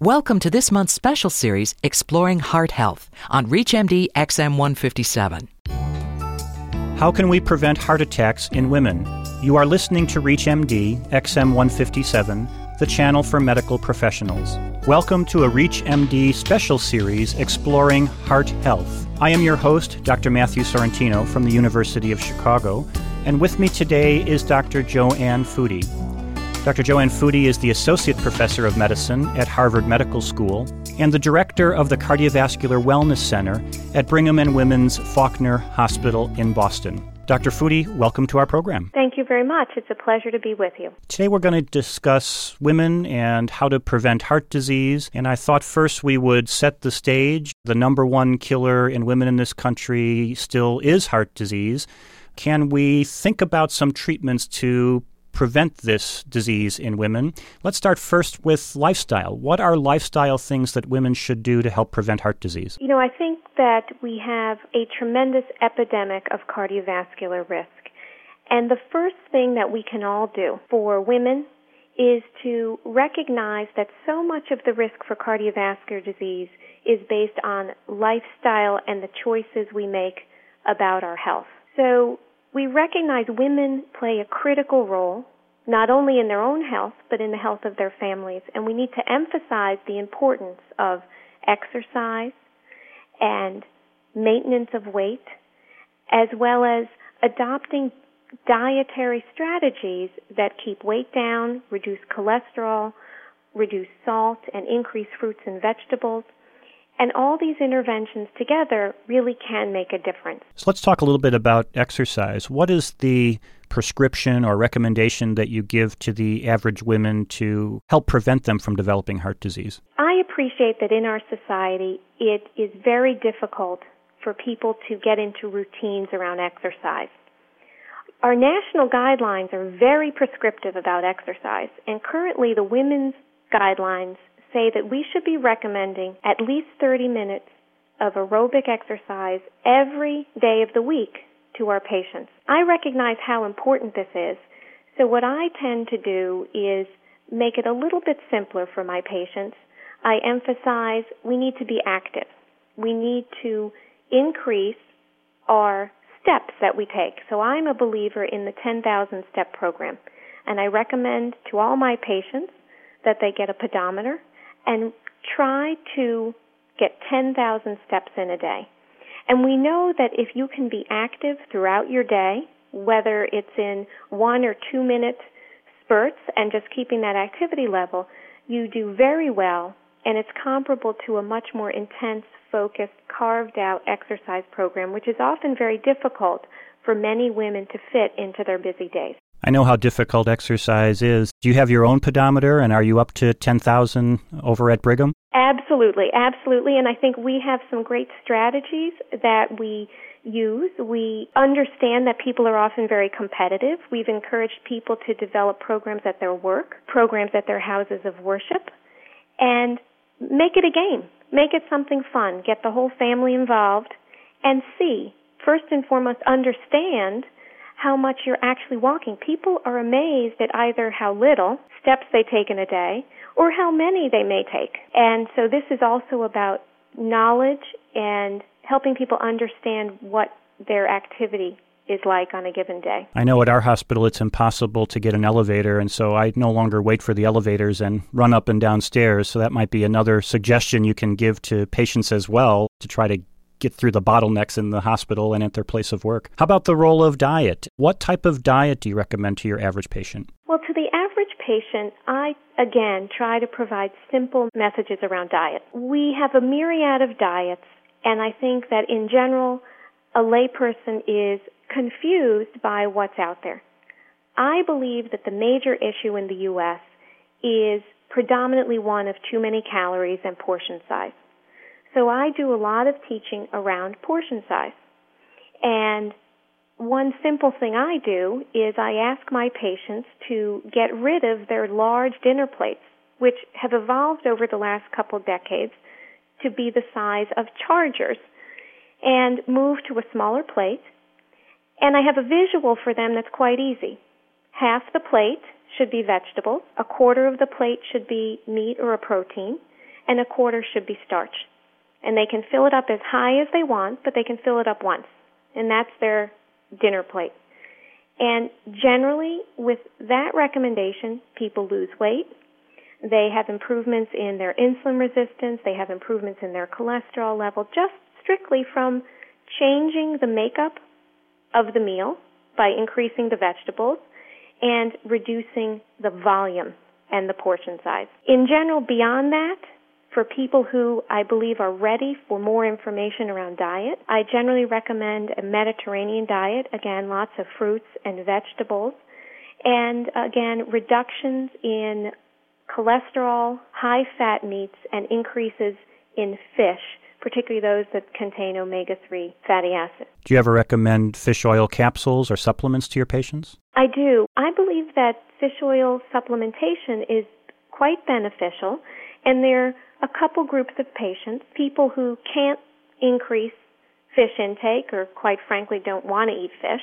Welcome to this month's special series, Exploring Heart Health, on ReachMD XM157. How can we prevent heart attacks in women? You are listening to ReachMD XM157, the channel for medical professionals. Welcome to a ReachMD special series exploring heart health. I am your host, Dr. Matthew Sorrentino from the University of Chicago, and with me today is Dr. Joanne Foody. Dr. Joanne Foody is the Associate Professor of Medicine at Harvard Medical School and the Director of the Cardiovascular Wellness Center at Brigham and Women's Faulkner Hospital in Boston. Dr. Foody, welcome to our program. Thank you very much. It's a pleasure to be with you. Today we're going to discuss women and how to prevent heart disease. And I thought first we would set the stage. The number one killer in women in this country still is heart disease. Can we think about some treatments to prevent this disease in women. Let's start first with lifestyle. What are lifestyle things that women should do to help prevent heart disease? You know, I think that we have a tremendous epidemic of cardiovascular risk. And the first thing that we can all do for women is to recognize that so much of the risk for cardiovascular disease is based on lifestyle and the choices we make about our health. So we recognize women play a critical role, not only in their own health, but in the health of their families. And we need to emphasize the importance of exercise and maintenance of weight, as well as adopting dietary strategies that keep weight down, reduce cholesterol, reduce salt, and increase fruits and vegetables. And all these interventions together really can make a difference. So let's talk a little bit about exercise. What is the prescription or recommendation that you give to the average women to help prevent them from developing heart disease? I appreciate that in our society it is very difficult for people to get into routines around exercise. Our national guidelines are very prescriptive about exercise, and currently the women's guidelines say that we should be recommending at least 30 minutes of aerobic exercise every day of the week to our patients. I recognize how important this is, so what I tend to do is make it a little bit simpler for my patients. I emphasize we need to be active. We need to increase our steps that we take. So I'm a believer in the 10,000 step program, and I recommend to all my patients that they get a pedometer and try to get 10,000 steps in a day. And we know that if you can be active throughout your day, whether it's in one or two minute spurts and just keeping that activity level, you do very well and it's comparable to a much more intense, focused, carved out exercise program, which is often very difficult for many women to fit into their busy days. I know how difficult exercise is. Do you have your own pedometer and are you up to 10,000 over at Brigham? Absolutely, absolutely. And I think we have some great strategies that we use. We understand that people are often very competitive. We've encouraged people to develop programs at their work, programs at their houses of worship, and make it a game. Make it something fun. Get the whole family involved and see. First and foremost, understand how much you're actually walking. People are amazed at either how little steps they take in a day or how many they may take. And so this is also about knowledge and helping people understand what their activity is like on a given day. I know at our hospital it's impossible to get an elevator, and so I no longer wait for the elevators and run up and down stairs. So that might be another suggestion you can give to patients as well to try to get through the bottlenecks in the hospital and at their place of work. How about the role of diet? What type of diet do you recommend to your average patient? Well, to the average patient, I again try to provide simple messages around diet. We have a myriad of diets, and I think that in general, a layperson is confused by what's out there. I believe that the major issue in the U.S. is predominantly one of too many calories and portion size. So I do a lot of teaching around portion size. And one simple thing I do is I ask my patients to get rid of their large dinner plates, which have evolved over the last couple decades to be the size of chargers, and move to a smaller plate. And I have a visual for them that's quite easy. Half the plate should be vegetables, a quarter of the plate should be meat or a protein, and a quarter should be starch. And they can fill it up as high as they want, but they can fill it up once. And that's their dinner plate. And generally, with that recommendation, people lose weight. They have improvements in their insulin resistance. They have improvements in their cholesterol level just strictly from changing the makeup of the meal by increasing the vegetables and reducing the volume and the portion size. In general, beyond that, for people who I believe are ready for more information around diet, I generally recommend a Mediterranean diet. Again, lots of fruits and vegetables. And again, reductions in cholesterol, high fat meats, and increases in fish, particularly those that contain omega 3 fatty acids. Do you ever recommend fish oil capsules or supplements to your patients? I do. I believe that fish oil supplementation is quite beneficial, and there are a couple groups of patients, people who can't increase fish intake or quite frankly don't want to eat fish.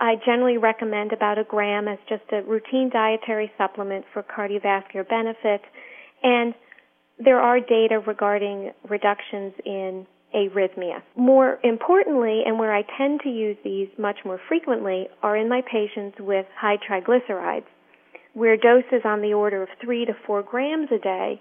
I generally recommend about a gram as just a routine dietary supplement for cardiovascular benefit. And there are data regarding reductions in arrhythmia. More importantly, and where I tend to use these much more frequently, are in my patients with high triglycerides, where doses on the order of 3 to 4 grams a day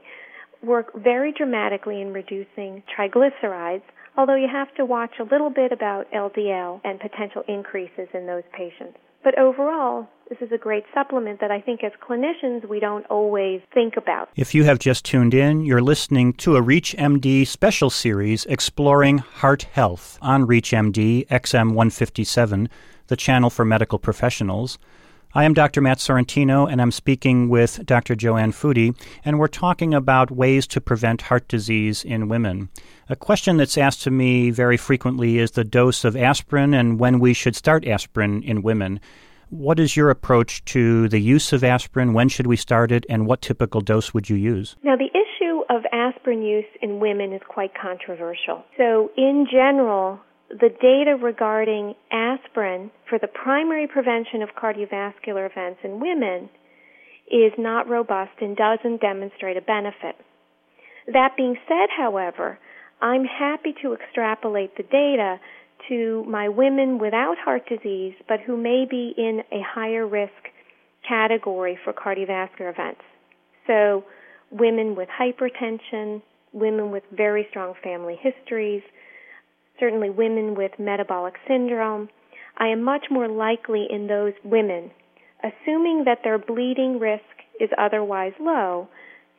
work very dramatically in reducing triglycerides, although you have to watch a little bit about LDL and potential increases in those patients. But overall, this is a great supplement that I think as clinicians we don't always think about. If you have just tuned in, you're listening to a ReachMD special series exploring heart health on ReachMD XM 157, the channel for medical professionals. I am Dr. Matt Sorrentino, and I'm speaking with Dr. Joanne Foody, and we're talking about ways to prevent heart disease in women. A question that's asked to me very frequently is the dose of aspirin and when we should start aspirin in women. What is your approach to the use of aspirin? When should we start it, and what typical dose would you use? Now, the issue of aspirin use in women is quite controversial. So, in general, the data regarding aspirin for the primary prevention of cardiovascular events in women is not robust and doesn't demonstrate a benefit. That being said, however, I'm happy to extrapolate the data to my women without heart disease but who may be in a higher risk category for cardiovascular events. So, women with hypertension, women with very strong family histories, certainly women with metabolic syndrome, I am much more likely in those women, assuming that their bleeding risk is otherwise low,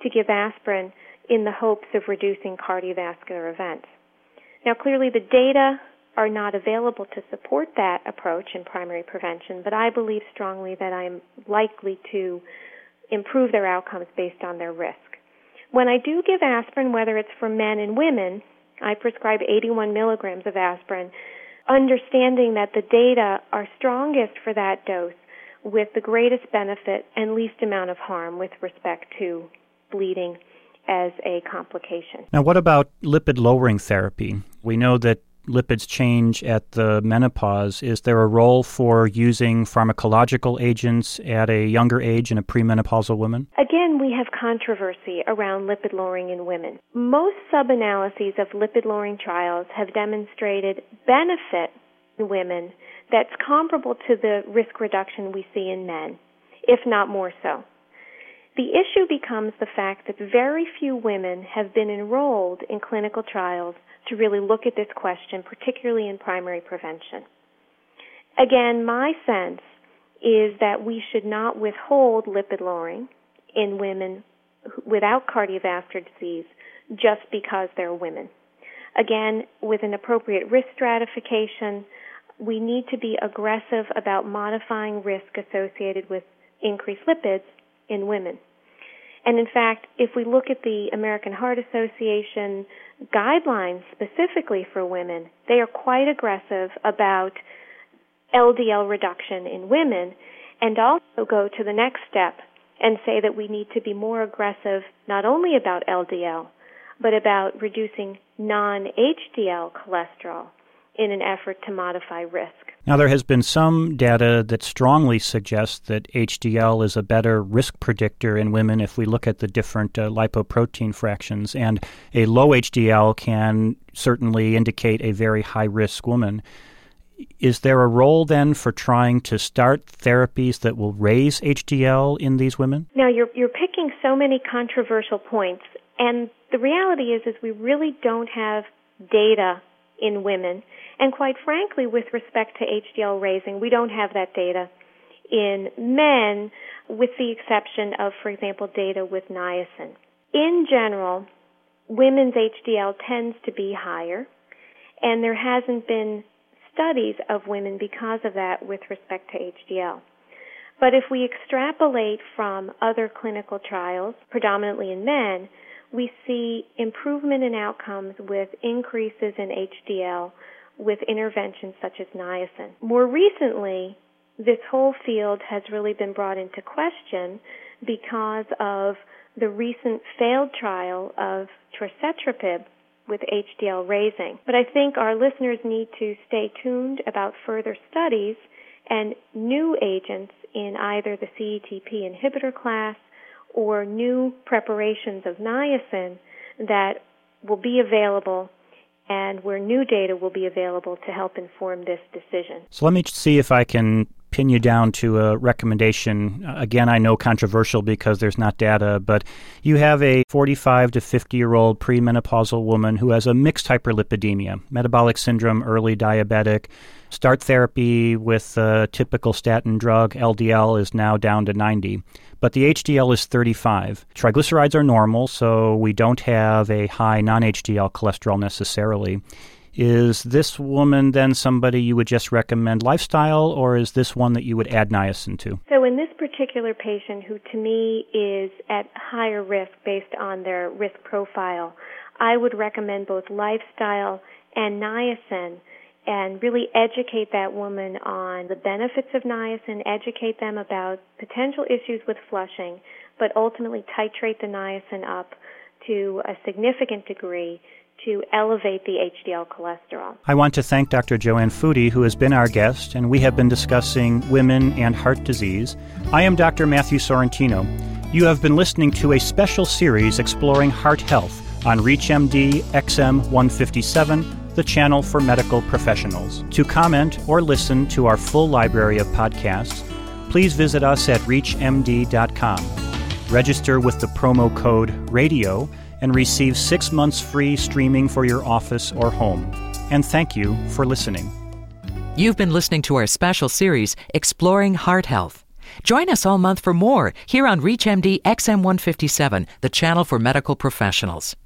to give aspirin in the hopes of reducing cardiovascular events. Now, clearly, the data are not available to support that approach in primary prevention, but I believe strongly that I am likely to improve their outcomes based on their risk. When I do give aspirin, whether it's for men and women, I prescribe 81 milligrams of aspirin, understanding that the data are strongest for that dose with the greatest benefit and least amount of harm with respect to bleeding as a complication. Now, what about lipid lowering therapy? We know that lipids change at the menopause, is there a role for using pharmacological agents at a younger age in a premenopausal woman? Again, we have controversy around lipid lowering in women. Most sub analyses of lipid lowering trials have demonstrated benefit in women that's comparable to the risk reduction we see in men, if not more so. The issue becomes the fact that very few women have been enrolled in clinical trials to really look at this question, particularly in primary prevention. Again, my sense is that we should not withhold lipid lowering in women without cardiovascular disease just because they're women. Again, with an appropriate risk stratification, we need to be aggressive about modifying risk associated with increased lipids in women. And in fact, if we look at the American Heart Association guidelines specifically for women, they are quite aggressive about LDL reduction in women and also go to the next step and say that we need to be more aggressive not only about LDL, but about reducing non HDL cholesterol in an effort to modify risk. Now, there has been some data that strongly suggests that HDL is a better risk predictor in women if we look at the different uh, lipoprotein fractions, and a low HDL can certainly indicate a very high risk woman. Is there a role then for trying to start therapies that will raise HDL in these women? Now, you're, you're picking so many controversial points, and the reality is, is we really don't have data in women and quite frankly, with respect to HDL raising, we don't have that data in men, with the exception of, for example, data with niacin. In general, women's HDL tends to be higher, and there hasn't been studies of women because of that with respect to HDL. But if we extrapolate from other clinical trials, predominantly in men, we see improvement in outcomes with increases in HDL with interventions such as niacin. More recently, this whole field has really been brought into question because of the recent failed trial of torcetrapib with HDL raising. But I think our listeners need to stay tuned about further studies and new agents in either the CETP inhibitor class or new preparations of niacin that will be available and where new data will be available to help inform this decision. So let me see if I can pin you down to a recommendation. Uh, again, I know controversial because there's not data, but you have a 45 to 50 year old premenopausal woman who has a mixed hyperlipidemia, metabolic syndrome, early diabetic. Start therapy with a typical statin drug. LDL is now down to 90 but the HDL is 35. Triglycerides are normal, so we don't have a high non HDL cholesterol necessarily. Is this woman then somebody you would just recommend lifestyle, or is this one that you would add niacin to? So, in this particular patient, who to me is at higher risk based on their risk profile, I would recommend both lifestyle and niacin and really educate that woman on the benefits of niacin, educate them about potential issues with flushing, but ultimately titrate the niacin up to a significant degree to elevate the HDL cholesterol. I want to thank Dr. Joanne Foody, who has been our guest, and we have been discussing women and heart disease. I am Dr. Matthew Sorrentino. You have been listening to a special series exploring heart health on ReachMD XM 157 the channel for medical professionals. To comment or listen to our full library of podcasts, please visit us at ReachMD.com. Register with the promo code RADIO and receive six months free streaming for your office or home. And thank you for listening. You've been listening to our special series, Exploring Heart Health. Join us all month for more here on ReachMD XM157, the channel for medical professionals.